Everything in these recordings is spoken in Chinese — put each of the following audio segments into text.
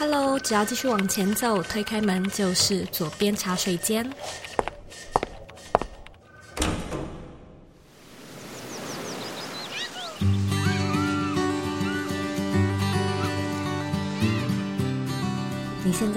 Hello，只要继续往前走，推开门就是左边茶水间。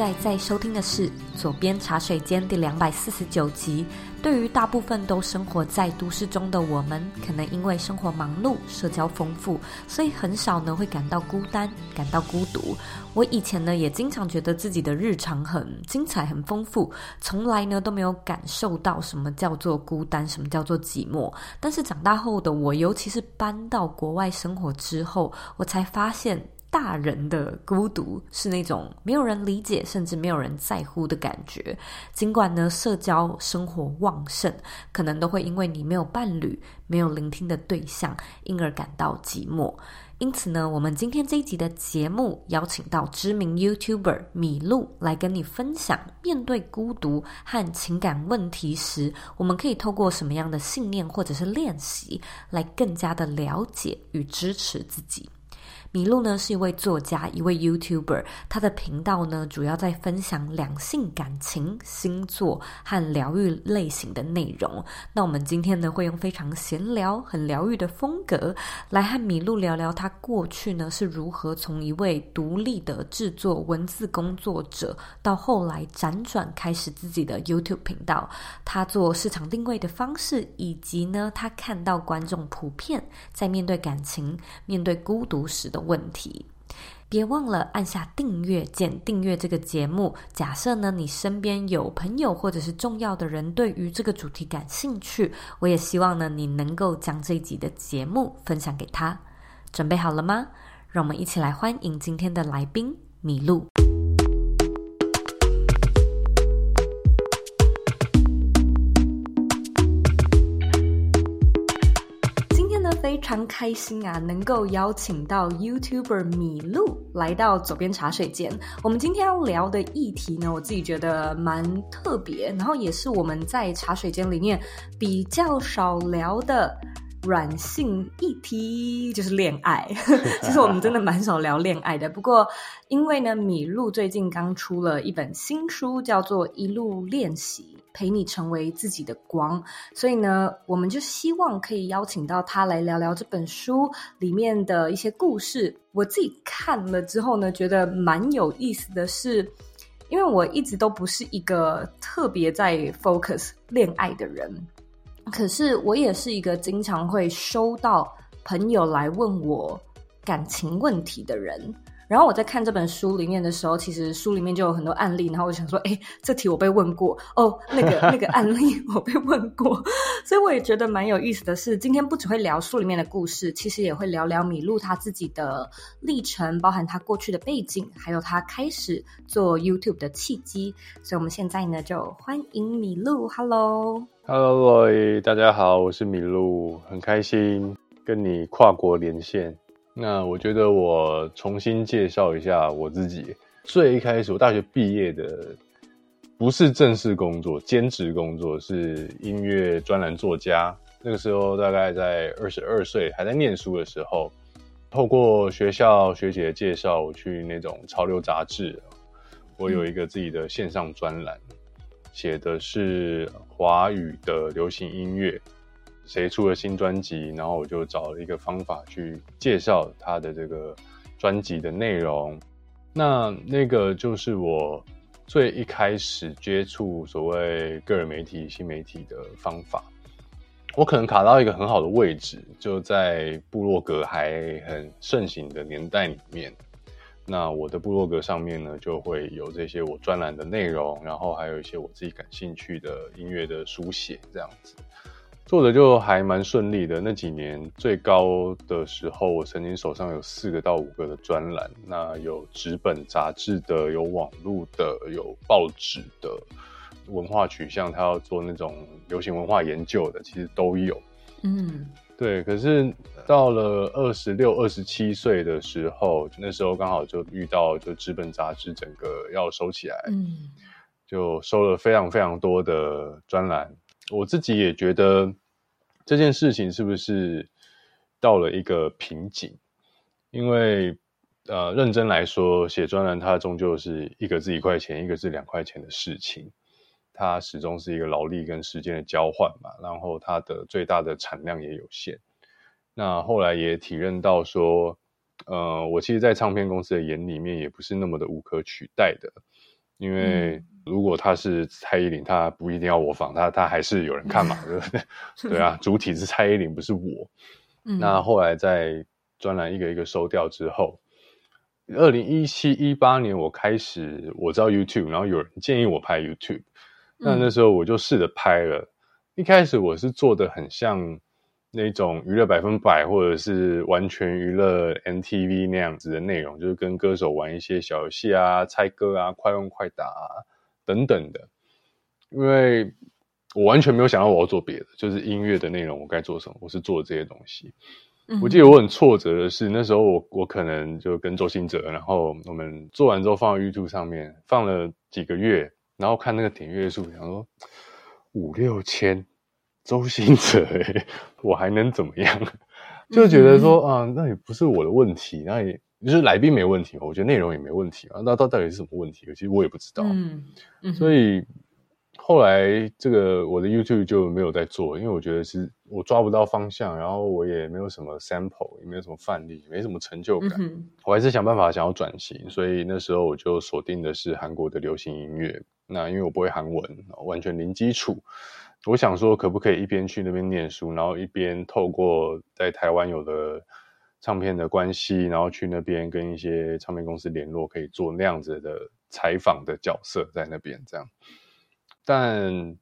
在在收听的是《左边茶水间》第两百四十九集。对于大部分都生活在都市中的我们，可能因为生活忙碌、社交丰富，所以很少呢会感到孤单、感到孤独。我以前呢也经常觉得自己的日常很精彩、很丰富，从来呢都没有感受到什么叫做孤单、什么叫做寂寞。但是长大后的我，尤其是搬到国外生活之后，我才发现。大人的孤独是那种没有人理解，甚至没有人在乎的感觉。尽管呢，社交生活旺盛，可能都会因为你没有伴侣、没有聆听的对象，因而感到寂寞。因此呢，我们今天这一集的节目邀请到知名 YouTuber 米露来跟你分享，面对孤独和情感问题时，我们可以透过什么样的信念或者是练习，来更加的了解与支持自己。米露呢是一位作家，一位 YouTuber。他的频道呢主要在分享两性、感情、星座和疗愈类型的内容。那我们今天呢会用非常闲聊、很疗愈的风格来和米露聊聊他过去呢是如何从一位独立的制作文字工作者，到后来辗转开始自己的 YouTube 频道。他做市场定位的方式，以及呢他看到观众普遍在面对感情、面对孤独时的问题，别忘了按下订阅键，订阅这个节目。假设呢，你身边有朋友或者是重要的人对于这个主题感兴趣，我也希望呢，你能够将这一集的节目分享给他。准备好了吗？让我们一起来欢迎今天的来宾米露。非常开心啊，能够邀请到 YouTuber 米露来到左边茶水间。我们今天要聊的议题呢，我自己觉得蛮特别，然后也是我们在茶水间里面比较少聊的软性议题，就是恋爱。其实我们真的蛮少聊恋爱的。不过因为呢，米露最近刚出了一本新书，叫做《一路练习》。陪你成为自己的光，所以呢，我们就希望可以邀请到他来聊聊这本书里面的一些故事。我自己看了之后呢，觉得蛮有意思的是，因为我一直都不是一个特别在 focus 恋爱的人，可是我也是一个经常会收到朋友来问我感情问题的人。然后我在看这本书里面的时候，其实书里面就有很多案例，然后我想说，哎，这题我被问过哦，那个那个案例我被问过，所以我也觉得蛮有意思的是，今天不只会聊书里面的故事，其实也会聊聊米露他自己的历程，包含他过去的背景，还有他开始做 YouTube 的契机。所以我们现在呢，就欢迎米露，Hello，Hello，大家好，我是米露，很开心跟你跨国连线。那我觉得我重新介绍一下我自己。最一开始，我大学毕业的不是正式工作，兼职工作是音乐专栏作家。那个时候大概在二十二岁，还在念书的时候，透过学校学姐介绍，我去那种潮流杂志。我有一个自己的线上专栏，写的是华语的流行音乐。谁出了新专辑，然后我就找了一个方法去介绍他的这个专辑的内容。那那个就是我最一开始接触所谓个人媒体、新媒体的方法。我可能卡到一个很好的位置，就在部落格还很盛行的年代里面。那我的部落格上面呢，就会有这些我专栏的内容，然后还有一些我自己感兴趣的音乐的书写，这样子。做的就还蛮顺利的。那几年最高的时候，我曾经手上有四个到五个的专栏，那有纸本杂志的，有网络的，有报纸的，文化取向，他要做那种流行文化研究的，其实都有。嗯，对。可是到了二十六、二十七岁的时候，那时候刚好就遇到就纸本杂志整个要收起来，嗯，就收了非常非常多的专栏。我自己也觉得这件事情是不是到了一个瓶颈？因为呃，认真来说，写专栏它终究是一个字一块钱，一个是两块钱的事情，它始终是一个劳力跟时间的交换嘛。然后它的最大的产量也有限。那后来也体认到说，呃，我其实，在唱片公司的眼里面，也不是那么的无可取代的。因为如果他是蔡依林，他不一定要我仿他，他还是有人看嘛，对 不对？对啊，主体是蔡依林，不是我。嗯、那后来在专栏一个一个收掉之后，二零一七一八年我开始我知道 YouTube，然后有人建议我拍 YouTube，那那时候我就试着拍了。一开始我是做的很像那种娱乐百分百或者是完全娱乐 MTV 那样子的内容，就是跟歌手玩一些小游戏啊、猜歌啊、快问快答啊等等的。因为我完全没有想到我要做别的，就是音乐的内容我该做什么，我是做这些东西。嗯、我记得我很挫折的是，那时候我我可能就跟周兴哲，然后我们做完之后放到 YouTube 上面，放了几个月，然后看那个点阅数，想说五六千，周兴哲诶，我还能怎么样？就觉得说啊、那也不是我的问题，那也就是来宾没问题，我觉得内容也没问题啊，那到到底是什么问题？其实我也不知道，嗯嗯、所以。后来这个我的 YouTube 就没有再做，因为我觉得是我抓不到方向，然后我也没有什么 sample，也没有什么范例，没什么成就感。嗯、我还是想办法想要转型，所以那时候我就锁定的是韩国的流行音乐。那因为我不会韩文，完全零基础，我想说可不可以一边去那边念书，然后一边透过在台湾有的唱片的关系，然后去那边跟一些唱片公司联络，可以做那样子的采访的角色在那边这样。但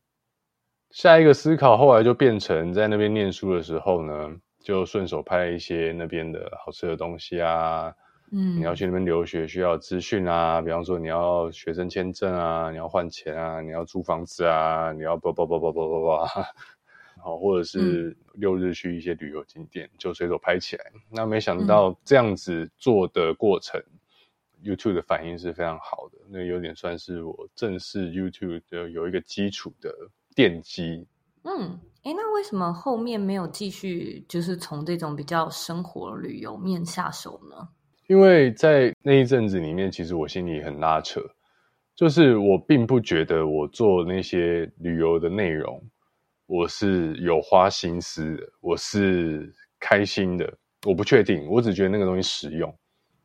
下一个思考后来就变成在那边念书的时候呢，就顺手拍一些那边的好吃的东西啊。嗯，你要去那边留学需要资讯啊，比方说你要学生签证啊，你要换钱啊，你要租房子啊，你要叭叭叭叭叭叭叭，好，或者是六日去一些旅游景点，就随手拍起来。那没想到这样子做的过程。YouTube 的反应是非常好的，那有点算是我正式 YouTube 的有一个基础的奠基。嗯，诶，那为什么后面没有继续，就是从这种比较生活旅游面下手呢？因为在那一阵子里面，其实我心里很拉扯，就是我并不觉得我做那些旅游的内容，我是有花心思的，我是开心的，我不确定，我只觉得那个东西实用。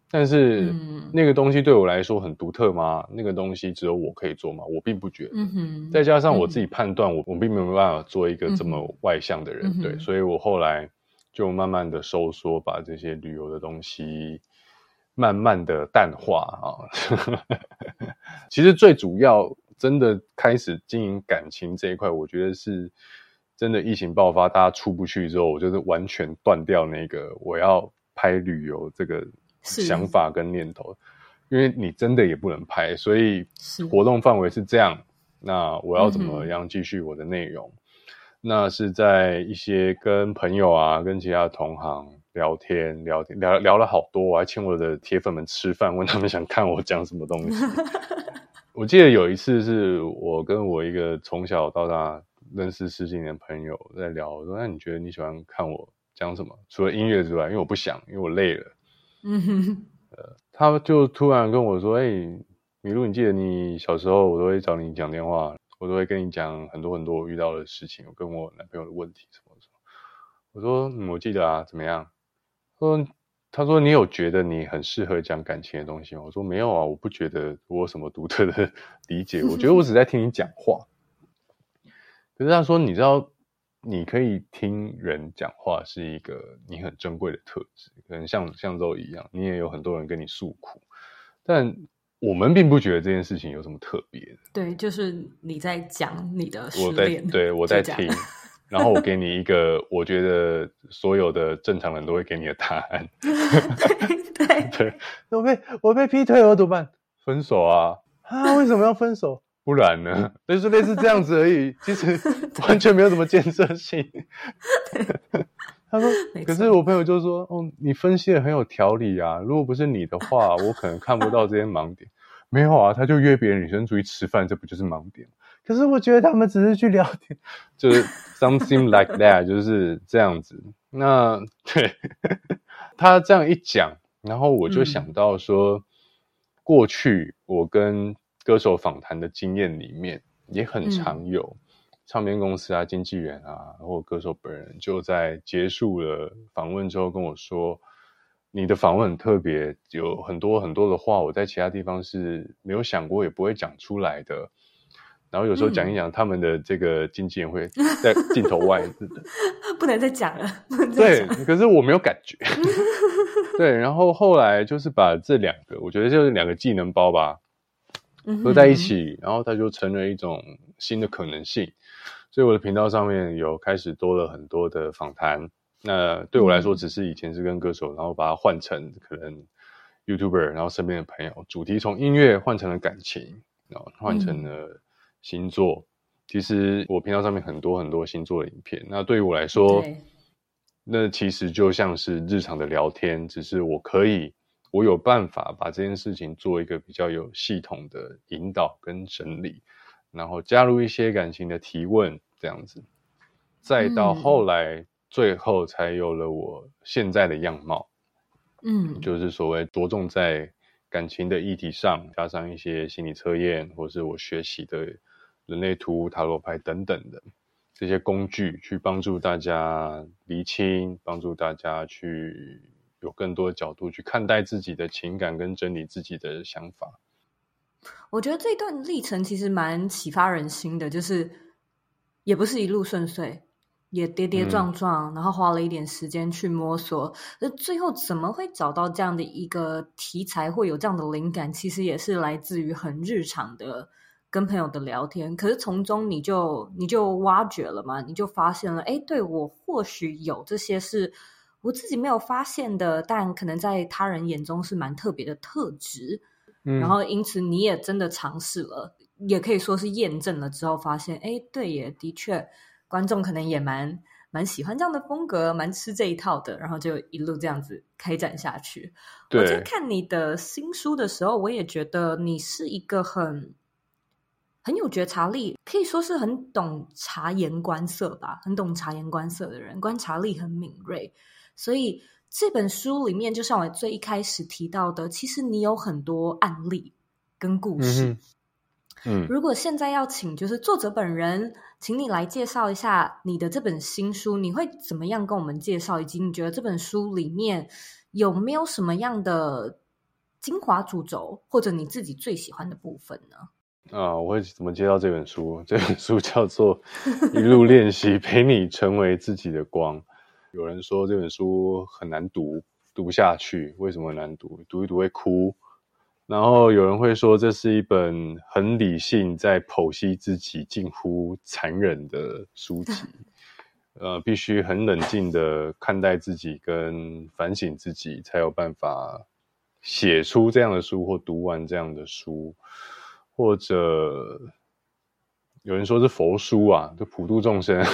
但是那个东西对我来说很独特吗？嗯、那个东西只有我可以做吗？我并不觉得。嗯、哼再加上我自己判断，我、嗯、我并没有办法做一个这么外向的人，嗯、对，所以我后来就慢慢的收缩，把这些旅游的东西慢慢的淡化啊。其实最主要，真的开始经营感情这一块，我觉得是真的疫情爆发，大家出不去之后，我就是完全断掉那个我要拍旅游这个。想法跟念头，因为你真的也不能拍，所以活动范围是这样。那我要怎么样继续我的内容？嗯、那是在一些跟朋友啊、跟其他同行聊天、聊天聊聊了好多，我还请我的铁粉们吃饭，问他们想看我讲什么东西。我记得有一次是我跟我一个从小到大认识十几年的朋友在聊，我说：“那你觉得你喜欢看我讲什么？除了音乐之外，因为我不想，因为我累了。”嗯哼，呃，他就突然跟我说：“哎、欸，米露，你记得你小时候，我都会找你讲电话，我都会跟你讲很多很多我遇到的事情，我跟我男朋友的问题什么什么。”我说：“嗯，我记得啊，怎么样？”他说：“他说你有觉得你很适合讲感情的东西吗？”我说：“没有啊，我不觉得我有什么独特的 理解，我觉得我只在听你讲话。”可是他说：“你知道？”你可以听人讲话是一个你很珍贵的特质，可能像像周一样，你也有很多人跟你诉苦，但我们并不觉得这件事情有什么特别的。对，就是你在讲你的失恋，我在对我在听，然后我给你一个我觉得所有的正常人都会给你的答案。对我被我被劈腿了怎么办？分手啊！啊，为什么要分手？不然呢？就是类似这样子而已，其实完全没有什么建设性。他说：“可是我朋友就说，哦，你分析的很有条理啊。如果不是你的话，我可能看不到这些盲点。没有啊，他就约别的女生出去吃饭，这不就是盲点？可是我觉得他们只是去聊天，就是 something like that，就是这样子。那 对他这样一讲，然后我就想到说，嗯、过去我跟歌手访谈的经验里面，也很常有唱片公司啊、经纪人啊，或歌手本人就在结束了访问之后跟我说：“你的访问很特别，有很多很多的话，我在其他地方是没有想过，也不会讲出来的。”然后有时候讲一讲，他们的这个经纪人会在镜头外，不能再讲了。对，可是我没有感觉。对，然后后来就是把这两个，我觉得就是两个技能包吧，合在一起，然后它就成了一种新的可能性。所以我的频道上面有开始多了很多的访谈。那对我来说，只是以前是跟歌手，然后把它换成可能 YouTuber，然后身边的朋友，主题从音乐换成了感情，然后换成了。星座，其实我频道上面很多很多星座的影片。那对于我来说，那其实就像是日常的聊天，只是我可以，我有办法把这件事情做一个比较有系统的引导跟整理，然后加入一些感情的提问，这样子，再到后来，嗯、最后才有了我现在的样貌。嗯，就是所谓着重在感情的议题上，加上一些心理测验，或是我学习的。人类图、塔罗牌等等的这些工具，去帮助大家厘清，帮助大家去有更多的角度去看待自己的情感，跟整理自己的想法。我觉得这段历程其实蛮启发人心的，就是也不是一路顺遂，也跌跌撞撞，嗯、然后花了一点时间去摸索。那最后怎么会找到这样的一个题材，会有这样的灵感？其实也是来自于很日常的。跟朋友的聊天，可是从中你就你就挖掘了嘛，你就发现了，哎，对，我或许有这些是我自己没有发现的，但可能在他人眼中是蛮特别的特质。嗯，然后因此你也真的尝试了，也可以说是验证了之后，发现，哎，对，也的确，观众可能也蛮蛮喜欢这样的风格，蛮吃这一套的，然后就一路这样子开展下去。我在看你的新书的时候，我也觉得你是一个很。很有觉察力，可以说是很懂察言观色吧，很懂察言观色的人，观察力很敏锐。所以这本书里面，就像我最一开始提到的，其实你有很多案例跟故事。嗯，嗯，如果现在要请就是作者本人，请你来介绍一下你的这本新书，你会怎么样跟我们介绍？以及你觉得这本书里面有没有什么样的精华主轴，或者你自己最喜欢的部分呢？啊，我会怎么接到这本书？这本书叫做《一路练习，陪你成为自己的光》。有人说这本书很难读，读不下去。为什么难读？读一读会哭。然后有人会说这是一本很理性，在剖析自己近乎残忍的书籍。呃，必须很冷静的看待自己跟反省自己，才有办法写出这样的书或读完这样的书。或者有人说是佛书啊，就普度众生。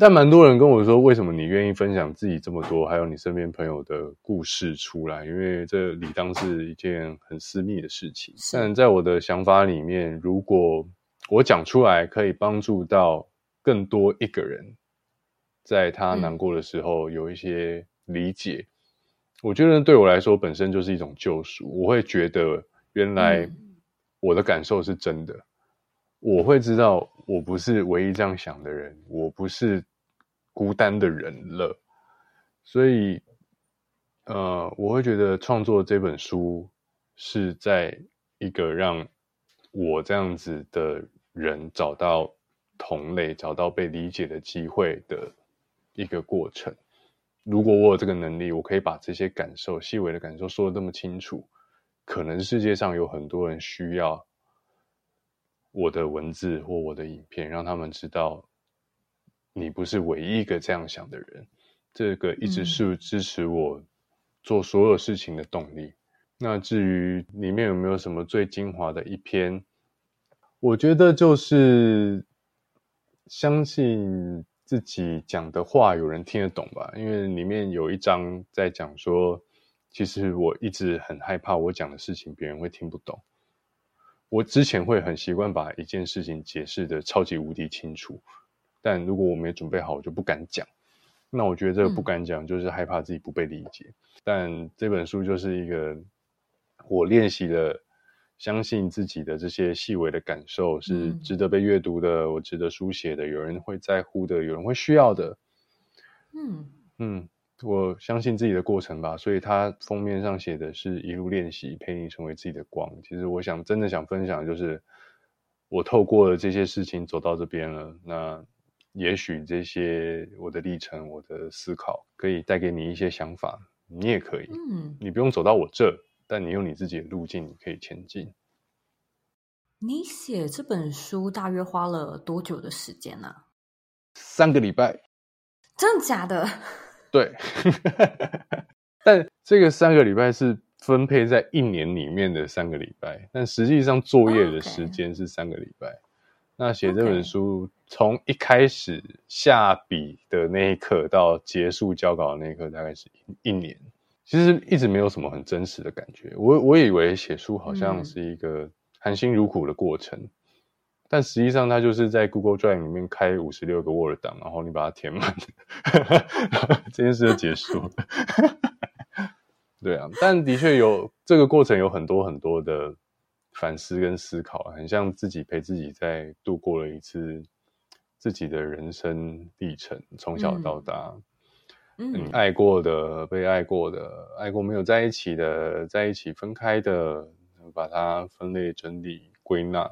但蛮多人跟我说，为什么你愿意分享自己这么多，还有你身边朋友的故事出来？因为这理当是一件很私密的事情。但在我的想法里面，如果我讲出来，可以帮助到更多一个人，在他难过的时候有一些理解，嗯、我觉得对我来说本身就是一种救赎。我会觉得。原来我的感受是真的，我会知道我不是唯一这样想的人，我不是孤单的人了。所以，呃，我会觉得创作这本书是在一个让我这样子的人找到同类、找到被理解的机会的一个过程。如果我有这个能力，我可以把这些感受、细微的感受说的那么清楚。可能世界上有很多人需要我的文字或我的影片，让他们知道你不是唯一一个这样想的人。这个一直是支持我做所有事情的动力。嗯、那至于里面有没有什么最精华的一篇，我觉得就是相信自己讲的话有人听得懂吧，因为里面有一章在讲说。其实我一直很害怕，我讲的事情别人会听不懂。我之前会很习惯把一件事情解释的超级无敌清楚，但如果我没准备好，我就不敢讲。那我觉得这个不敢讲，就是害怕自己不被理解。嗯、但这本书就是一个我练习了，相信自己的这些细微的感受是值得被阅读的，嗯、我值得书写的，有人会在乎的，有人会需要的。嗯嗯，我相信自己的过程吧。所以它封面上写的是一路练习，陪你成为自己的光。其实我想真的想分享，就是我透过了这些事情走到这边了。那也许这些我的历程，我的思考，可以带给你一些想法。你也可以，嗯，你不用走到我这。但你用你自己的路径，你可以前进。你写这本书大约花了多久的时间呢？三个礼拜。真的假的？对。但这个三个礼拜是分配在一年里面的三个礼拜，但实际上作业的时间是三个礼拜。Okay. 那写这本书从一开始下笔的那一刻到结束交稿的那一刻，大概是一年。其实一直没有什么很真实的感觉，我我以为写书好像是一个含辛茹苦的过程，嗯、但实际上它就是在 Google Drive 里面开五十六个 Word 档，然后你把它填满，这件事就结束了。对啊，但的确有这个过程，有很多很多的反思跟思考，很像自己陪自己在度过了一次自己的人生历程，从小到大。嗯嗯，爱过的、被爱过的、爱过没有在一起的、在一起分开的，把它分类、整理、归纳。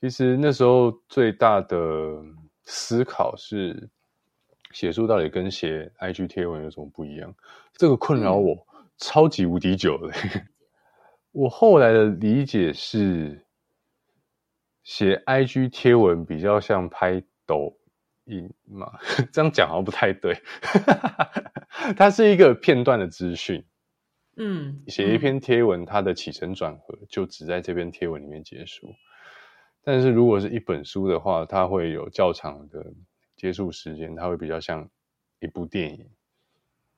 其实那时候最大的思考是，写书到底跟写 IG 贴文有什么不一样？这个困扰我超级无敌久了。我后来的理解是，写 IG 贴文比较像拍抖。音嘛，这样讲好像不太对。它是一个片段的资讯，嗯，写一篇贴文，它的起承转合就只在这篇贴文里面结束。但是如果是一本书的话，它会有较长的接触时间，它会比较像一部电影，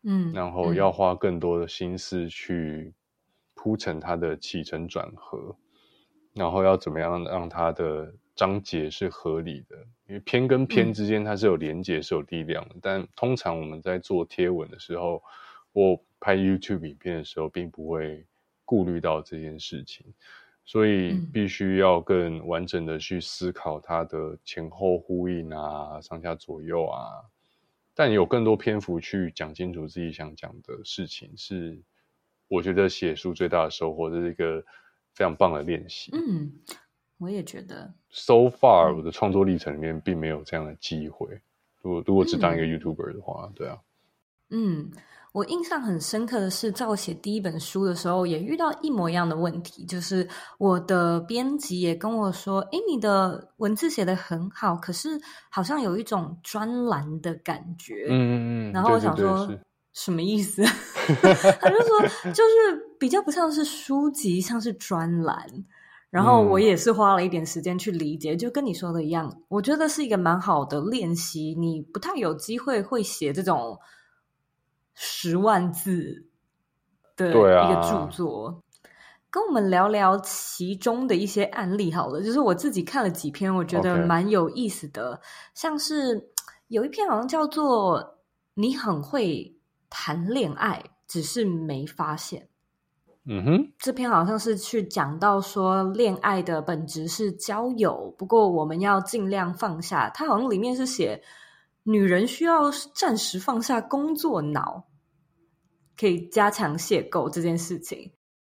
嗯，然后要花更多的心思去铺陈它的起承转合，然后要怎么样让它的。章节是合理的，因为篇跟篇之间它是有连结、嗯、是有力量的。但通常我们在做贴文的时候，或拍 YouTube 影片的时候，并不会顾虑到这件事情，所以必须要更完整的去思考它的前后呼应啊、上下左右啊。但有更多篇幅去讲清楚自己想讲的事情，是我觉得写书最大的收获，这是一个非常棒的练习。嗯。我也觉得，so far 我的创作历程里面并没有这样的机会。如果如果只当一个 YouTuber 的话，嗯、对啊，嗯，我印象很深刻的是，在我写第一本书的时候，也遇到一模一样的问题，就是我的编辑也跟我说：“诶，你的文字写得很好，可是好像有一种专栏的感觉。”嗯嗯嗯。然后我想说，对对对，什么意思？他就说，就是比较不像是书籍，像是专栏。然后我也是花了一点时间去理解，嗯、就跟你说的一样，我觉得是一个蛮好的练习。你不太有机会会写这种十万字的一个著作，啊、跟我们聊聊其中的一些案例好了。就是我自己看了几篇，我觉得蛮有意思的.像是有一篇好像叫做“你很会谈恋爱，只是没发现”。嗯哼，这篇好像是去讲到说，恋爱的本质是交友，不过我们要尽量放下。它好像里面是写，女人需要暂时放下工作脑，可以加强邂逅这件事情。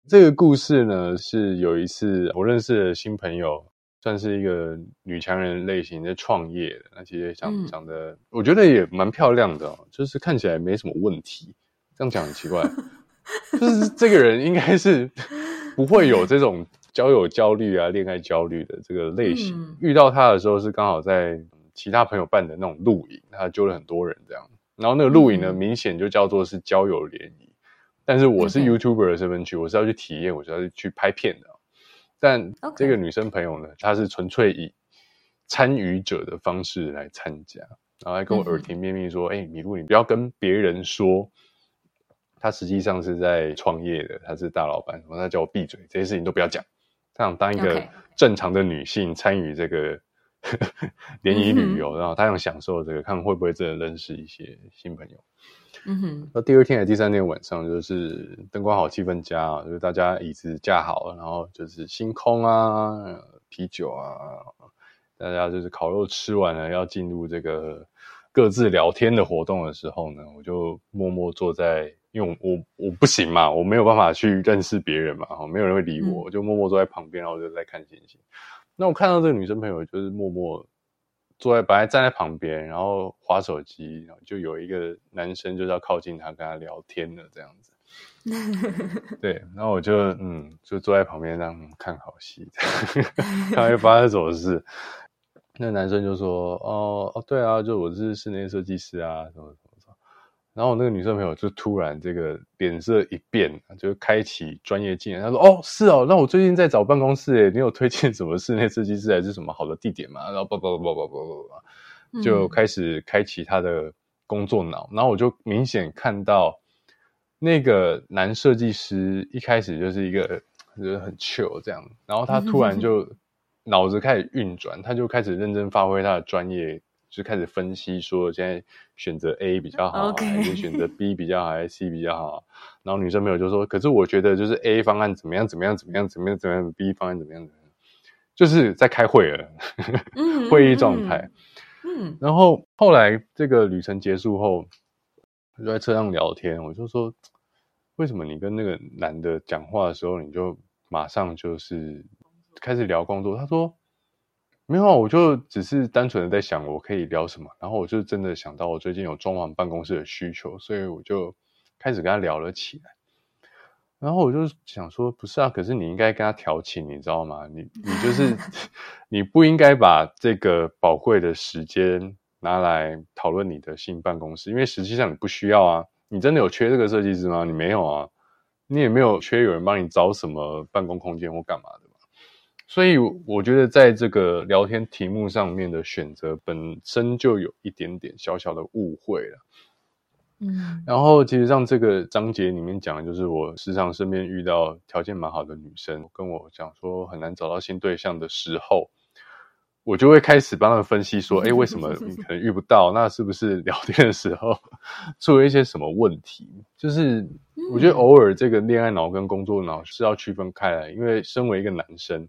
这个故事呢，是有一次我认识的新朋友，算是一个女强人类型的创业的，那其实长长得，我觉得也蛮漂亮的，就是看起来没什么问题。这样讲很奇怪。就是这个人应该是 不会有这种交友焦虑啊、恋爱焦虑的这个类型。嗯、遇到他的时候是刚好在其他朋友办的那种露营，他揪了很多人这样。然后那个露营呢，嗯、明显就叫做是交友联谊。但是我是 YouTuber 的身份去，我是要去体验，我是要去拍片的。但这个女生朋友呢，她是纯粹以参与者的方式来参加，然后还跟我耳提面命说：“哎、嗯欸，米露，你不要跟别人说。”她实际上是在创业的，她是大老板，然后他叫我闭嘴，这些事情都不要讲。她想当一个正常的女性参与这个联谊旅游，然后他想享受这个，看会不会真的认识一些新朋友。嗯哼，那第二天还是第三天晚上，就是灯光好，气氛佳啊，就是大家椅子架好了，然后就是星空啊，啤酒啊，大家就是烤肉吃完了，要进入这个各自聊天的活动的时候呢，我就默默坐在，因为我我我不行嘛，我没有办法去认识别人嘛，没有人会理我，嗯、我就默默坐在旁边，然后我就在看星星。那我看到这个女生朋友，就是默默。坐在本来站在旁边，然后划手机，然后就有一个男生就是要靠近她，跟她聊天的这样子。对，然后我就嗯，就坐在旁边这样看好戏，看会发生什么事。那男生就说：“哦哦，对啊，就我是室内设计师啊，什么。”然后我那个女生朋友就突然这个脸色一变，就开启专业技能。她说：“哦，是哦，那我最近在找办公室，诶，你有推荐什么室内设计师还是什么好的地点吗？”然后叭叭叭叭叭叭，就开始开启他的工作脑。然后我就明显看到那个男设计师一开始就是一个就是很 chill 这样，然后他突然 就脑子开始运转，他就开始认真发挥他的专业。就开始分析说，现在选择 A 比较好.还是选择 B 比较好，还是 C 比较好？然后女生朋友就说：“可是我觉得就是 A 方案怎么样，怎么样，怎么样，怎么样，怎么样？B 方案怎么样，怎么样？就是在开会了，会议状态。嗯，然后后来这个旅程结束后，就在车上聊天，我就说：为什么你跟那个男的讲话的时候，你就马上就是开始聊工作？他说。没有，我就只是单纯的在想我可以聊什么，然后我就真的想到我最近有装潢办公室的需求，所以我就开始跟他聊了起来。然后我就想说，不是啊，可是你应该跟他调情，你知道吗？你你就是 你不应该把这个宝贵的时间拿来讨论你的新办公室，因为实际上你不需要啊。你真的有缺这个设计师吗？你没有啊，你也没有缺有人帮你找什么办公空间或干嘛的。所以我觉得，在这个聊天题目上面的选择本身就有一点点小小的误会了。嗯，然后其实像这个章节里面讲的，就是我时常身边遇到条件蛮好的女生，跟我讲说很难找到新对象的时候，我就会开始帮他们分析说，哎，为什么你可能遇不到？那是不是聊天的时候出了一些什么问题？就是我觉得偶尔这个恋爱脑跟工作脑是要区分开来，因为身为一个男生。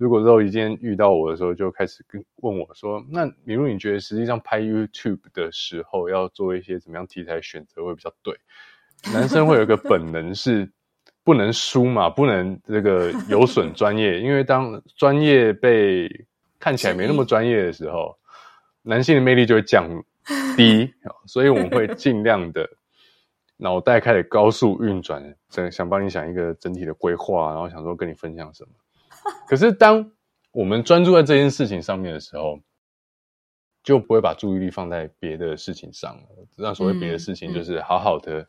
如果肉一天遇到我的时候，就开始跟问我说：“那比如你觉得实际上拍 YouTube 的时候，要做一些怎么样题材选择会比较对？”男生会有一个本能是不能输嘛，不能这个有损专业，因为当专业被看起来没那么专业的时候，男性的魅力就会降低。所以我们会尽量的脑袋开始高速运转，想想帮你想一个整体的规划，然后想说跟你分享什么。可是，当我们专注在这件事情上面的时候，就不会把注意力放在别的事情上了。那所谓别的事情，就是好好的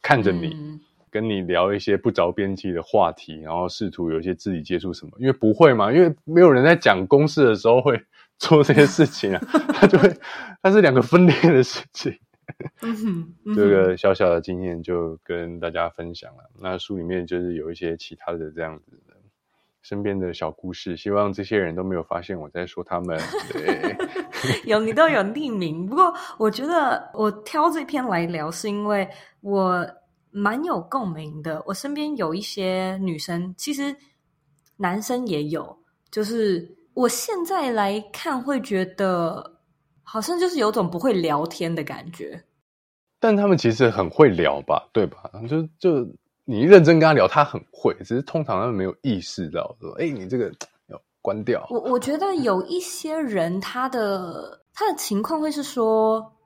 看着你，嗯、跟你聊一些不着边际的话题，然后试图有一些肢体接触什么。因为不会嘛，因为没有人在讲公事的时候会做这些事情啊，他就会，它是两个分裂的事情。这个小小的经验就跟大家分享了。那书里面就是有一些其他的这样子的。身边的小故事，希望这些人都没有发现我在说他们。对，有你都有匿名，不过我觉得我挑这篇来聊，是因为我蛮有共鸣的。我身边有一些女生，其实男生也有，就是我现在来看会觉得，好像就是有种不会聊天的感觉。但他们其实很会聊吧，对吧？就就。你一认真跟他聊，他很会，只是通常他们没有意识到说，哎，你这个 要关掉。我我觉得有一些人，他的他的情况会是说，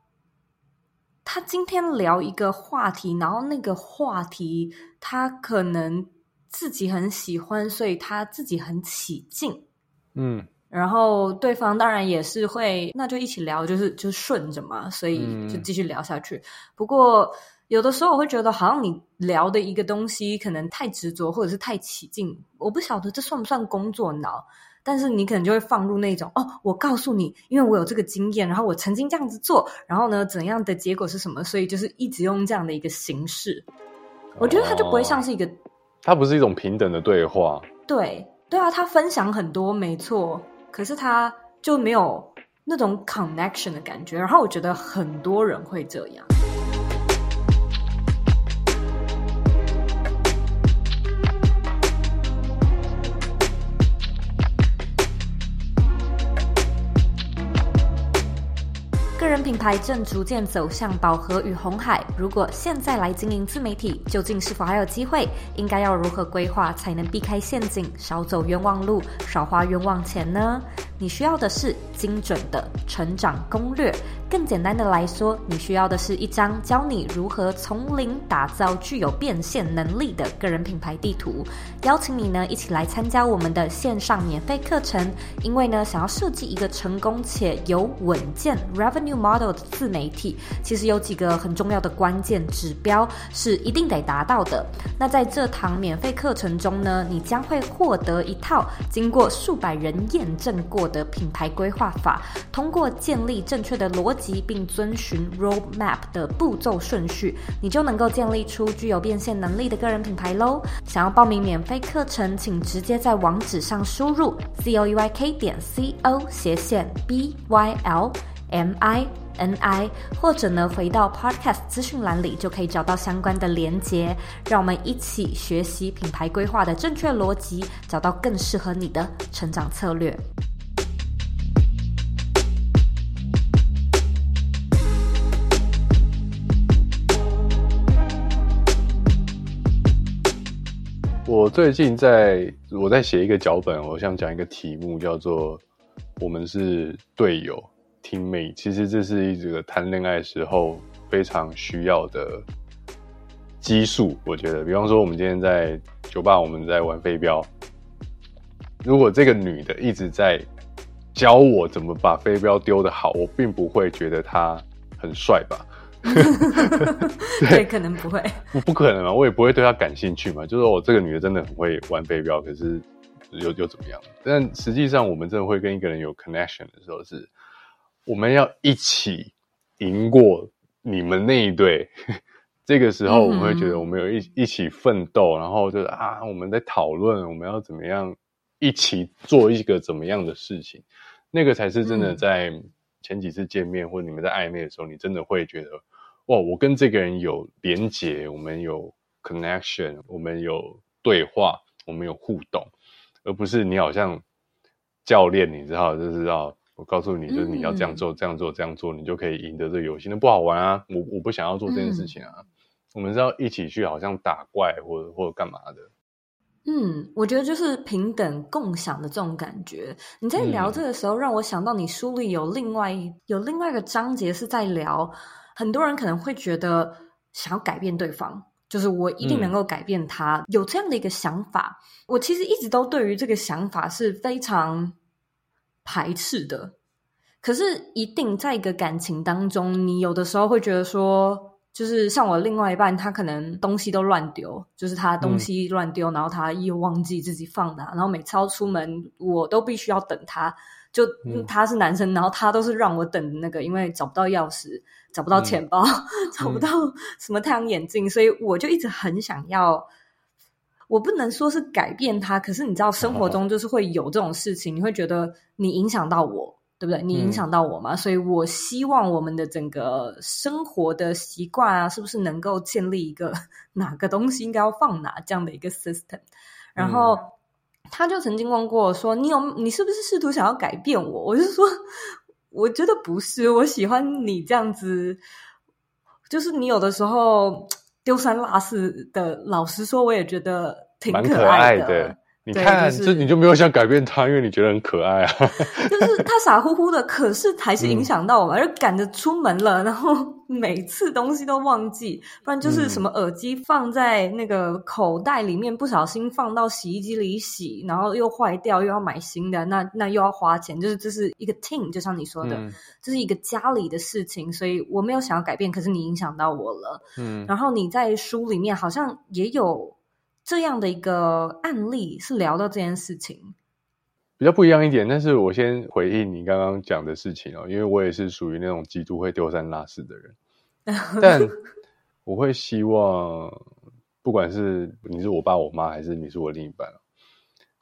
他今天聊一个话题，然后那个话题他可能自己很喜欢，所以他自己很起劲，嗯，然后对方当然也是会，那就一起聊，就是就顺着嘛，所以就继续聊下去。嗯、不过。有的时候我会觉得，好像你聊的一个东西可能太执着，或者是太起劲。我不晓得这算不算工作脑，但是你可能就会放入那种哦，我告诉你，因为我有这个经验，然后我曾经这样子做，然后呢，怎样的结果是什么，所以就是一直用这样的一个形式。我觉得它就不会像是一个，它不是一种平等的对话。对对啊，他分享很多没错，可是他。就没有那种 connection 的感觉。然后我觉得很多人会这样。品牌正逐渐走向饱和与红海。如果现在来经营自媒体，究竟是否还有机会？应该要如何规划才能避开陷阱，少走冤枉路，少花冤枉钱呢？你需要的是精准的成长攻略。更简单的来说，你需要的是一张教你如何从零打造具有变现能力的个人品牌地图。邀请你呢一起来参加我们的线上免费课程。因为呢，想要设计一个成功且有稳健 revenue model 的自媒体，其实有几个很重要的关键指标是一定得达到的。那在这堂免费课程中呢，你将会获得一套经过数百人验证过的品牌规划法，通过建立正确的逻辑。并遵循 roadmap 的步骤顺序，你就能够建立出具有变现能力的个人品牌喽。想要报名免费课程，请直接在网址上输入 z o u y k 点 c o 斜线 b y l m i n i，或者呢回到 podcast 资讯栏里就可以找到相关的连接。让我们一起学习品牌规划的正确逻辑，找到更适合你的成长策略。我最近在我在写一个脚本，我想讲一个题目，叫做“我们是队友 ”，teammate。其实这是一个谈恋爱时候非常需要的激素。我觉得，比方说我们今天在酒吧，我们在玩飞镖，如果这个女的一直在教我怎么把飞镖丢得好，我并不会觉得她很帅吧。对，对，可能不会，不不可能嘛，我也不会对她感兴趣嘛。就是说我这个女的真的很会玩飞镖，可是又又怎么样？但实际上，我们真的会跟一个人有 connection 的时候是，是我们要一起赢过你们那一队。这个时候，我们会觉得我们有一一起奋斗，然后就是啊，我们在讨论我们要怎么样一起做一个怎么样的事情，那个才是真的在前几次见面或者你们在暧昧的时候，你真的会觉得。哇，我跟这个人有连结，我们有 connection，我们有对话，我们有互动，而不是你好像教练，你知道，就是要我告诉你，就是你要这样做，嗯、这样做，这样做，你就可以赢得这个游戏，那不好玩啊！我我不想要做这件事情啊！嗯、我们是要一起去，好像打怪或者或者干嘛的。嗯，我觉得就是平等共享的这种感觉。你在聊这个时候，让我想到你书里有另外有另外一个章节是在聊。很多人可能会觉得想要改变对方，就是我一定能够改变他，嗯、有这样的一个想法。我其实一直都对于这个想法是非常排斥的。可是，一定在一个感情当中，你有的时候会觉得说，就是像我另外一半，他可能东西都乱丢，就是他东西乱丢，嗯、然后他又忘记自己放哪，然后每次要出门，我都必须要等他。就他是男生，嗯、然后他都是让我等那个，因为找不到钥匙，找不到钱包，嗯、找不到什么太阳眼镜，嗯、所以我就一直很想要。我不能说是改变他，可是你知道，生活中就是会有这种事情，哦、你会觉得你影响到我，对不对？你影响到我嘛？嗯、所以我希望我们的整个生活的习惯啊，是不是能够建立一个 哪个东西应该要放哪这样的一个 system，然后。嗯他就曾经问过我说：“你有你是不是试图想要改变我？”我就说：“我觉得不是，我喜欢你这样子，就是你有的时候丢三落四的。老实说，我也觉得挺可爱的。你看，这、就是、你就没有想改变他，因为你觉得很可爱啊。就是他傻乎乎的，可是还是影响到我嘛，就赶着出门了，然后每次东西都忘记，不然就是什么耳机放在那个口袋里面，不小心放到洗衣机里洗，然后又坏掉，又要买新的，那那又要花钱，就是这是一个 team，就像你说的，嗯、这是一个家里的事情，所以我没有想要改变，可是你影响到我了。嗯，然后你在书里面好像也有。这样的一个案例是聊到这件事情，比较不一样一点。但是我先回应你刚刚讲的事情哦，因为我也是属于那种极度会丢三落四的人。但我会希望，不管是你是我爸我妈，还是你是我另一半，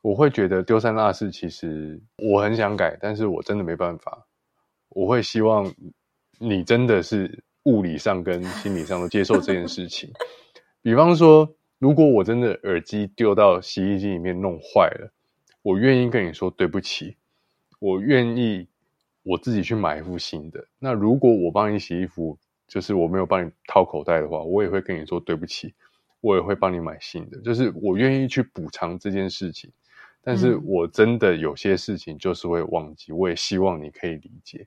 我会觉得丢三落四，其实我很想改，但是我真的没办法。我会希望你真的是物理上跟心理上都接受这件事情。比方说，如果我真的耳机丢到洗衣机里面弄坏了，我愿意跟你说对不起，我愿意我自己去买一副新的。那如果我帮你洗衣服，就是我没有帮你掏口袋的话，我也会跟你说对不起，我也会帮你买新的。就是我愿意去补偿这件事情。但是我真的有些事情就是会忘记，我也希望你可以理解，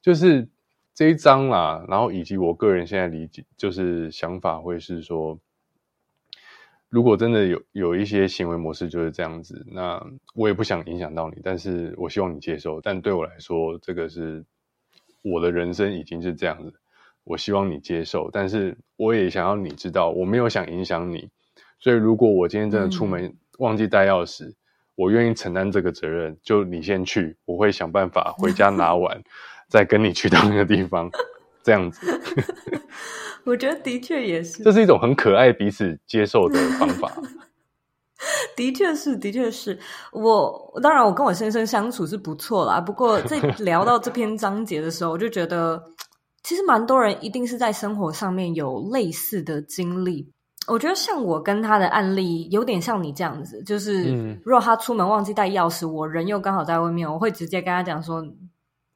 就是这一章啦，然后以及我个人现在理解，就是想法会是说，如果真的有有一些行为模式就是这样子，那我也不想影响到你，但是我希望你接受。但对我来说，这个是我的人生已经是这样子，我希望你接受，但是我也想要你知道，我没有想影响你。所以如果我今天真的出门忘记带钥匙，嗯我愿意承担这个责任，就你先去，我会想办法回家拿 完，再跟你去到那个地方，这样子。我觉得的确也是，这是一种很可爱、彼此接受的方法。的确是，的确是我。当然，我跟我先生相处是不错啦。不过，在 聊到这篇章节的时候，我就觉得，其实蛮多人一定是在生活上面有类似的经历。我觉得像我跟他的案例有点像你这样子，就是如果他出门忘记带钥匙，我人又刚好在外面，我会直接跟他讲说，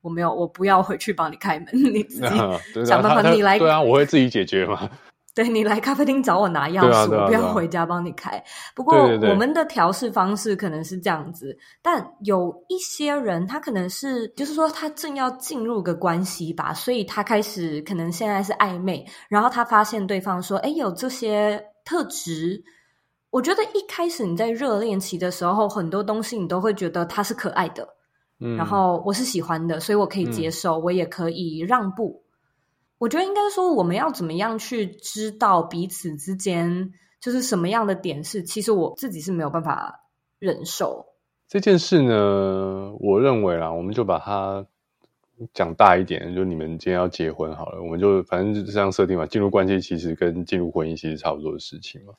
我没有，我不要回去帮你开门，你自己想办法，你来。对啊，我会自己解决嘛。对，你来咖啡厅找我拿钥匙，我不要回家帮你开。不过我们的调试方式可能是这样子，但有一些人他可能是，就是说他正要进入个关系吧，所以他开始可能现在是暧昧，然后他发现对方说，哎，有这些特质。我觉得一开始你在热恋期的时候，很多东西你都会觉得他是可爱的，嗯，然后我是喜欢的，所以我可以接受，嗯，我也可以让步。我觉得应该说，我们要怎么样去知道彼此之间就是什么样的点是，其实我自己是没有办法忍受这件事呢。我认为啦，我们就把它讲大一点，就你们今天要结婚好了，我们就反正就这样设定嘛。进入关系其实跟进入婚姻其实差不多的事情嘛。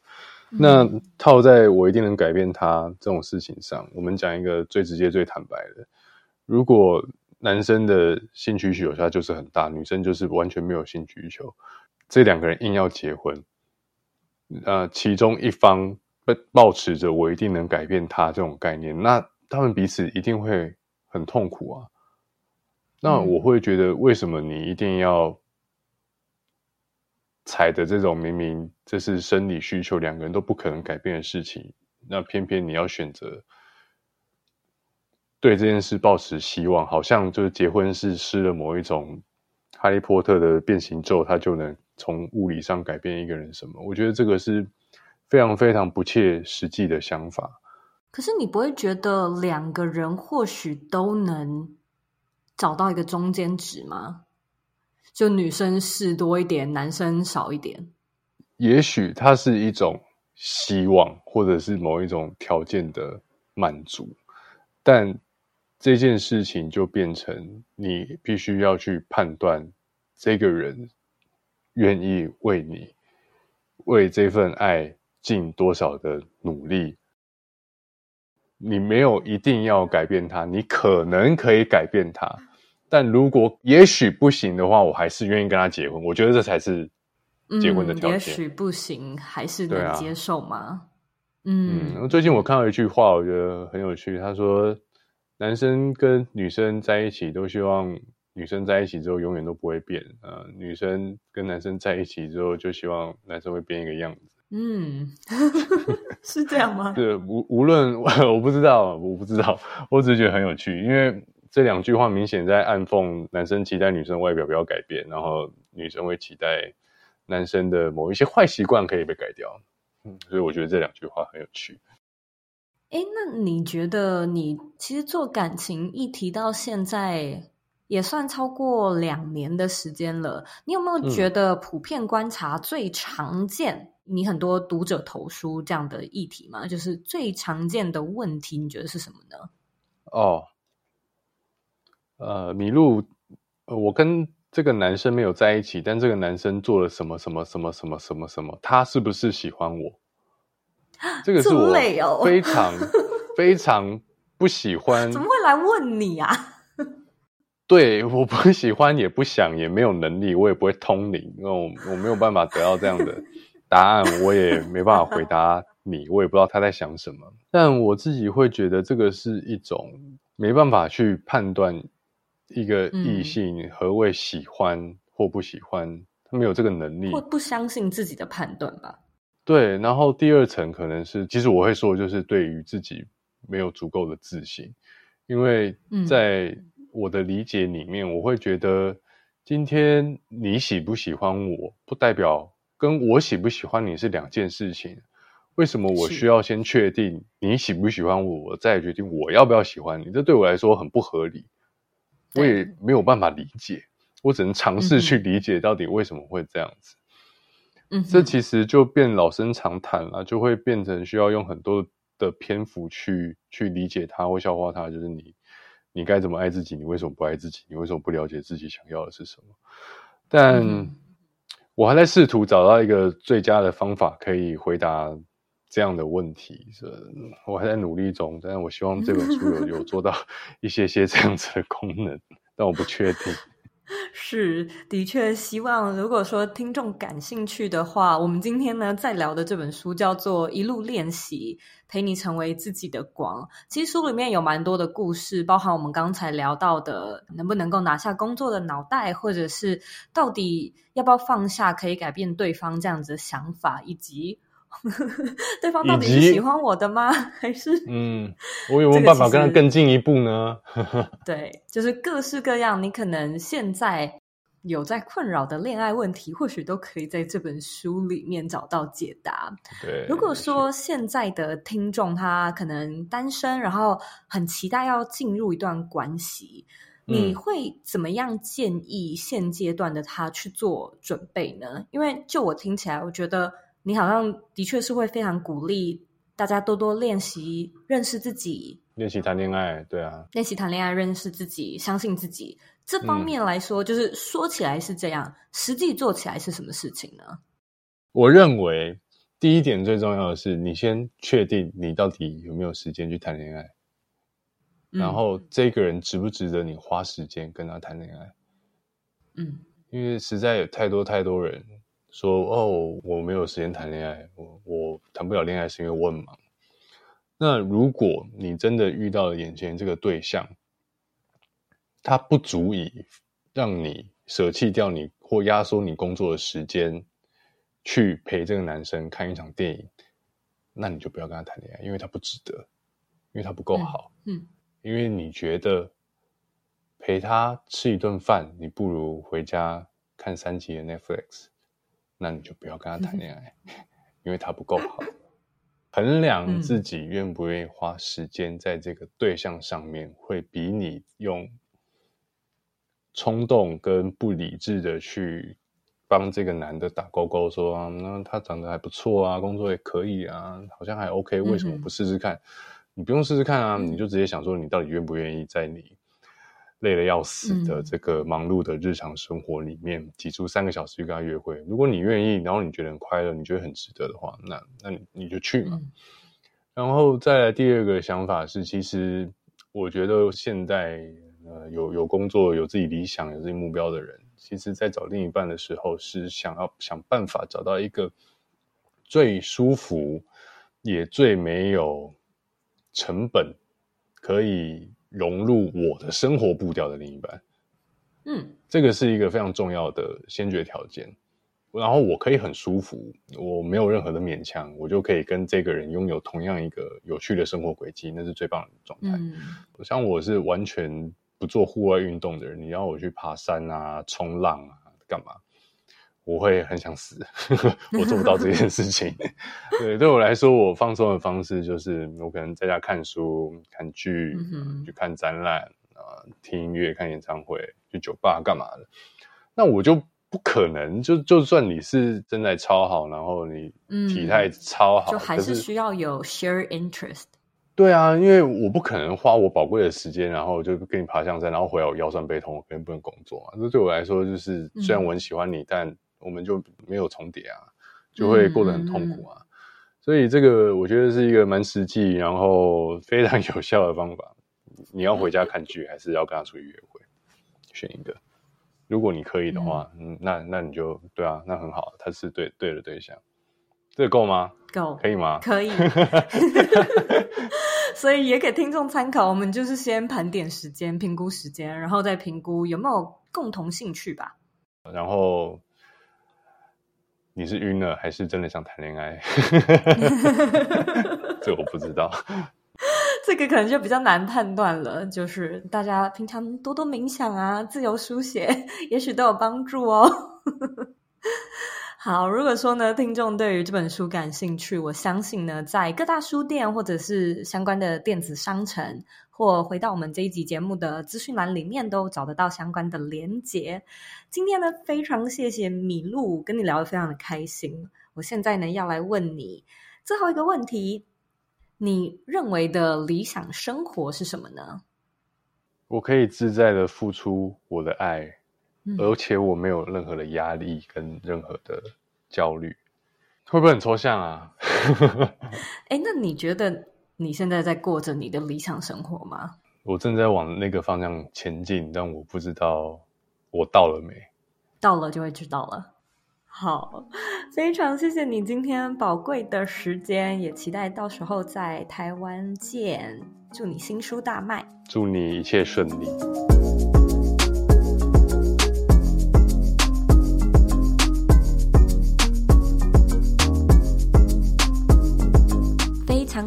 嗯、那套在我一定能改变他这种事情上，我们讲一个最直接、最坦白的，如果。男生的性需求他就是很大，女生就是完全没有性需求。这两个人硬要结婚，呃，其中一方抱持着我一定能改变他这种概念，那他们彼此一定会很痛苦啊。那我会觉得，为什么你一定要踩的这种明明这是生理需求，两个人都不可能改变的事情，那偏偏你要选择？对这件事抱持希望，好像就是结婚是施了某一种哈利波特的变形咒，他就能从物理上改变一个人什么？我觉得这个是非常非常不切实际的想法。可是你不会觉得两个人或许都能找到一个中间值吗？就女生事多一点，男生少一点。也许它是一种希望，或者是某一种条件的满足，但。这件事情就变成你必须要去判断，这个人愿意为你为这份爱尽多少的努力。你没有一定要改变他，你可能可以改变他，但如果也许不行的话，我还是愿意跟他结婚。我觉得这才是结婚的条件。嗯，也许不行，还是能接受吗？啊、嗯，嗯，最近我看到一句话，我觉得很有趣。他说。男生跟女生在一起都希望女生在一起之后永远都不会变，呃，女生跟男生在一起之后就希望男生会变一个样子。嗯，是这样吗？对，无无论 我不知道，我不知道，我只是觉得很有趣，因为这两句话明显在暗讽男生期待女生外表不要改变，然后女生会期待男生的某一些坏习惯可以被改掉。嗯，所以我觉得这两句话很有趣。哎，那你觉得你其实做感情议题到现在也算超过两年的时间了？你有没有觉得普遍观察最常见、嗯、你很多读者投书这样的议题嘛？就是最常见的问题，你觉得是什么呢？哦，呃，米露，我跟这个男生没有在一起，但这个男生做了什么什么什么什么什么什么，他是不是喜欢我？这个是我非常 非常不喜欢。怎么会来问你啊？对，我不喜欢，也不想，也没有能力，我也不会通灵，因为我我没有办法得到这样的答案，我也没办法回答你，我也不知道他在想什么。但我自己会觉得，这个是一种没办法去判断一个异性何谓喜欢或不喜欢，他没有这个能力，或不相信自己的判断吧。对，然后第二层可能是，其实我会说，就是对于自己没有足够的自信，因为在我的理解里面，我会觉得今天你喜不喜欢我，不代表跟我喜不喜欢你是两件事情。为什么我需要先确定你喜不喜欢我，我再决定我要不要喜欢你？这对我来说很不合理，我也没有办法理解，我只能尝试去理解到底为什么会这样子。嗯，这其实就变老生常谈了，就会变成需要用很多的篇幅去去理解它或消化它。就是你，你该怎么爱自己？你为什么不爱自己？你为什么不了解自己想要的是什么？但我还在试图找到一个最佳的方法，可以回答这样的问题。是我还在努力中，但是我希望这本书有有做到 一些些这样子的功能，但我不确定。是，的确，希望如果说听众感兴趣的话，我们今天呢在聊的这本书叫做《一路练习，陪你成为自己的光》。其实书里面有蛮多的故事，包含我们刚才聊到的能不能够拿下工作的脑袋，或者是到底要不要放下可以改变对方这样子的想法，以及。对方到底是喜欢我的吗？还是嗯，我有没有办法跟他更进一步呢？对，就是各式各样，你可能现在有在困扰的恋爱问题，或许都可以在这本书里面找到解答。对，如果说现在的听众他可能单身，然后很期待要进入一段关系，嗯，你会怎么样建议现阶段的他去做准备呢？因为就我听起来，我觉得。你好像的确是会非常鼓励大家多多练习认识自己，练习谈恋爱，对啊，练习谈恋爱，认识自己，相信自己。这方面来说，嗯，就是说起来是这样，实际做起来是什么事情呢？我认为第一点最重要的是，你先确定你到底有没有时间去谈恋爱，嗯，然后这个人值不值得你花时间跟他谈恋爱？嗯，因为实在有太多太多人。说哦，我没有时间谈恋爱，我我谈不了恋爱是因为我很忙。那如果你真的遇到了眼前这个对象，他不足以让你舍弃掉你或压缩你工作的时间，去陪这个男生看一场电影，那你就不要跟他谈恋爱，因为他不值得，因为他不够好。嗯，嗯，因为你觉得陪他吃一顿饭，你不如回家看三集的 Netflix。那你就不要跟他谈恋爱，嗯，因为他不够好。衡量自己愿不愿意花时间在这个对象上面，会比你用冲动跟不理智的去帮这个男的打勾勾，说啊，那他长得还不错啊，工作也可以啊，好像还 OK，为什么不试试看？嗯，你不用试试看啊，你就直接想说，你到底愿不愿意在你。累得要死的这个忙碌的日常生活里面，挤出三个小时去跟他约会。如果你愿意，然后你觉得很快乐，你觉得很值得的话，那那你你就去嘛。嗯。然后再来第二个想法是，其实我觉得现在呃有有工作、有自己理想、有自己目标的人，其实在找另一半的时候，是想要想办法找到一个最舒服也最没有成本可以。融入我的生活步调的另一半，嗯，这个是一个非常重要的先决条件。然后我可以很舒服，我没有任何的勉强，我就可以跟这个人拥有同样一个有趣的生活轨迹，那是最棒的状态。嗯，像我是完全不做户外运动的人，你要我去爬山啊、冲浪啊，干嘛？我会很想死，我做不到这件事情。对，对我来说，我放松的方式就是我可能在家看书、看剧、嗯、去看展览啊、听音乐、看演唱会、去酒吧干嘛的。那我就不可能，就就算你是身材超好，然后你体态超好、嗯，就还是需要有 share interest。对啊，因为我不可能花我宝贵的时间，然后就跟你爬象山，然后回来我腰酸背痛，我肯定不能工作嘛。这对我来说，就是虽然我很喜欢你，嗯、但我们就没有重叠啊，就会过得很痛苦啊。嗯、所以这个我觉得是一个蛮实际，然后非常有效的方法。你要回家看剧，还是要跟他出去约会？选一个。如果你可以的话，嗯，那那你就对啊，那很好，他是对对的对象。这个够吗？够，可以吗？可以。所以也给听众参考，我们就是先盘点时间，评估时间，然后再评估有没有共同兴趣吧。然后你是晕了，还是真的想谈恋爱？这我不知道。这个可能就比较难判断了。就是大家平常多多冥想啊，自由书写，也许都有帮助哦。好，如果说呢，听众对于这本书感兴趣，我相信呢，在各大书店或者是相关的电子商城，或回到我们这一集节目的资讯栏里面，都找得到相关的连结。今天呢，非常谢谢米露，跟你聊得非常的开心。我现在呢，要来问你最后一个问题：你认为的理想生活是什么呢？我可以自在的付出我的爱。而且我没有任何的压力跟任何的焦虑，会不会很抽象啊？哎、欸，那你觉得你现在在过着你的理想生活吗？我正在往那个方向前进，但我不知道我到了没。到了就会知道了。好，非常谢谢你今天宝贵的时间，也期待到时候在台湾见。祝你新书大卖，祝你一切顺利。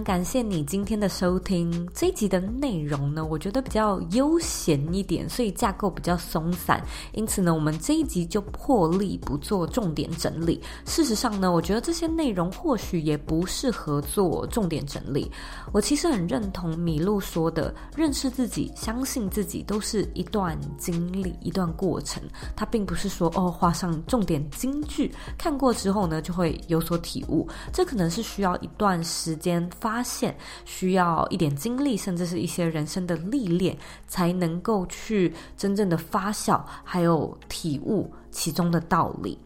感谢你今天的收听。这一集的内容呢，我觉得比较悠闲一点，所以架构比较松散。因此呢，我们这一集就破例不做重点整理。事实上呢，我觉得这些内容或许也不适合做重点整理。我其实很认同米露说的，认识自己、相信自己，都是一段经历、一段过程。它并不是说哦，画上重点金句，看过之后呢，就会有所体悟。这可能是需要一段时间。发现需要一点经历，甚至是一些人生的历练，才能够去真正的发酵，还有体悟其中的道理。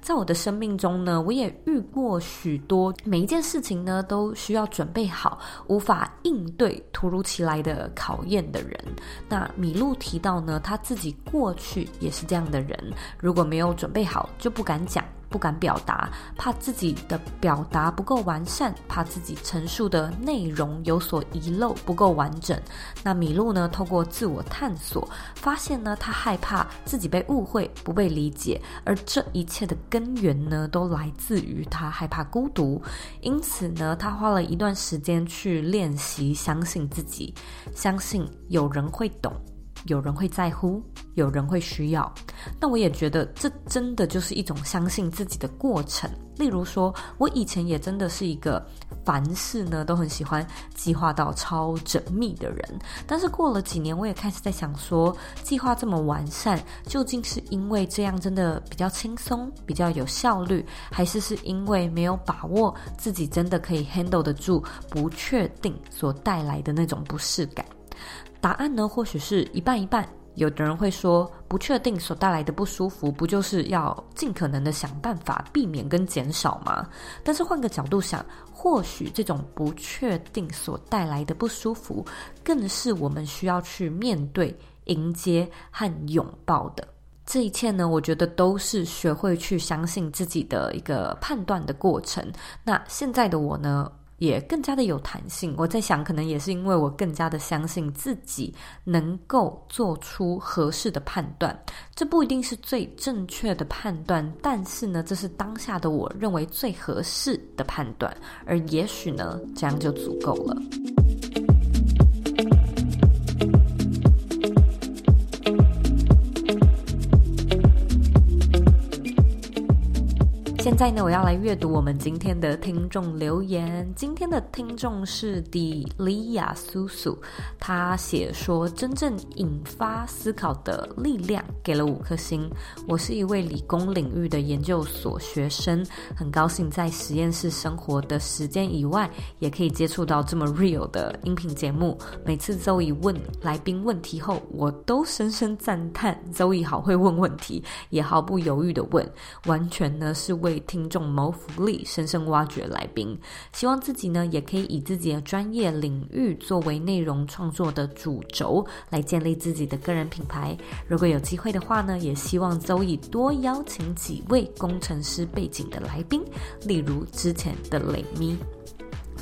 在我的生命中呢，我也遇过许多每一件事情呢都需要准备好，无法应对突如其来的考验的人。那米露提到呢，他自己过去也是这样的人，如果没有准备好，就不敢讲。不敢表达，怕自己的表达不够完善，怕自己陈述的内容有所遗漏，不够完整。那米露呢，透过自我探索，发现呢，他害怕自己被误会，不被理解，而这一切的根源呢，都来自于他害怕孤独。因此呢，他花了一段时间去练习相信自己，相信有人会懂。有人会在乎，有人会需要，那我也觉得这真的就是一种相信自己的过程。例如说，我以前也真的是一个凡事呢都很喜欢计划到超缜密的人，但是过了几年，我也开始在想说，计划这么完善，究竟是因为这样真的比较轻松、比较有效率，还是是因为没有把握自己真的可以 handle 得住不确定所带来的那种不适感？答案呢，或许是一半一半。有的人会说，不确定所带来的不舒服，不就是要尽可能的想办法避免跟减少吗？但是换个角度想，或许这种不确定所带来的不舒服，更是我们需要去面对、迎接和拥抱的。这一切呢，我觉得都是学会去相信自己的一个判断的过程。那现在的我呢，也更加的有弹性。我在想，可能也是因为我更加的相信自己能够做出合适的判断。这不一定是最正确的判断，但是呢，这是当下的我认为最合适的判断。而也许呢，这样就足够了。现在呢，我要来阅读我们今天的听众留言。今天的听众是迪利亚苏苏，他写说：“真正引发思考的力量，给了五颗星。我是一位理工领域的研究所学生，很高兴在实验室生活的时间以外，也可以接触到这么 real 的音频节目。每次 Zoe 问来宾问题后，我都深深赞叹 Zoe 好会问问题，也毫不犹豫地问，完全呢是为。”为听众谋福利，深深挖掘来宾。希望自己呢，也可以以自己的专业领域作为内容创作的主轴，来建立自己的个人品牌。如果有机会的话呢，也希望周以多邀请几位工程师背景的来宾，例如之前的雷咪。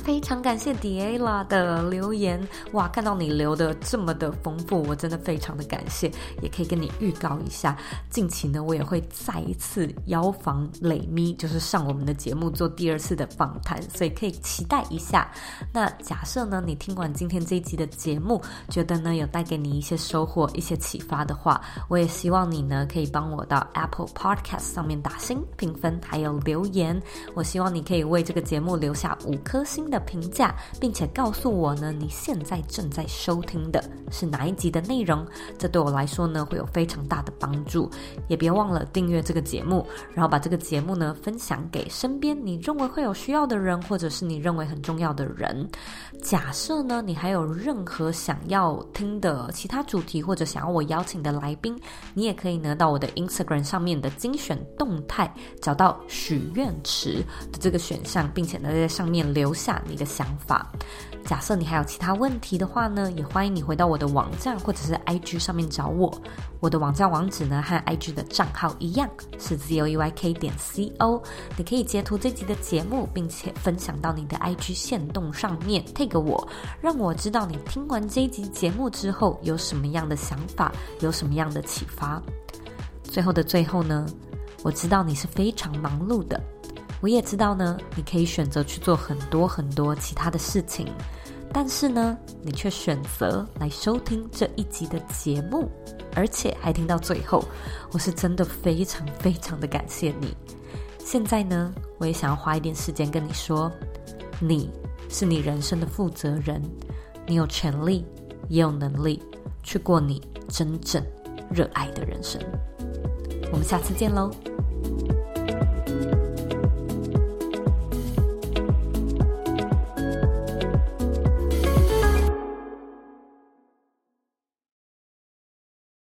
非常感谢 Diela 的留言哇！看到你留的这么的丰富，我真的非常的感谢。也可以跟你预告一下，近期呢，我也会再一次邀访磊咪，就是上我们的节目做第二次的访谈，所以可以期待一下。那假设呢，你听完今天这一集的节目，觉得呢有带给你一些收获、一些启发的话，我也希望你呢可以帮我到 Apple Podcast 上面打星评分，还有留言。我希望你可以为这个节目留下五颗星的的评价，并且告诉我呢，你现在正在收听的是哪一集的内容？这对我来说呢，会有非常大的帮助。也别忘了订阅这个节目，然后把这个节目呢分享给身边你认为会有需要的人，或者是你认为很重要的人。假设呢，你还有任何想要听的其他主题，或者想要我邀请的来宾，你也可以呢到我的 Instagram 上面的精选动态，找到许愿池的这个选项，并且呢在上面留下。你的想法。假设你还有其他问题的话呢，也欢迎你回到我的网站或者是 IG 上面找我。我的网站网址呢和 IG 的账号一样，是 zoeyk 点 co。你可以截图这集的节目，并且分享到你的 IG 线动上面，tag 我，让我知道你听完这一集节目之后有什么样的想法，有什么样的启发。最后的最后呢，我知道你是非常忙碌的。我也知道呢，你可以选择去做很多很多其他的事情，但是呢，你却选择来收听这一集的节目，而且还听到最后，我是真的非常非常的感谢你。现在呢，我也想要花一点时间跟你说，你是你人生的负责人，你有权利，也有能力去过你真正热爱的人生。我们下次见喽。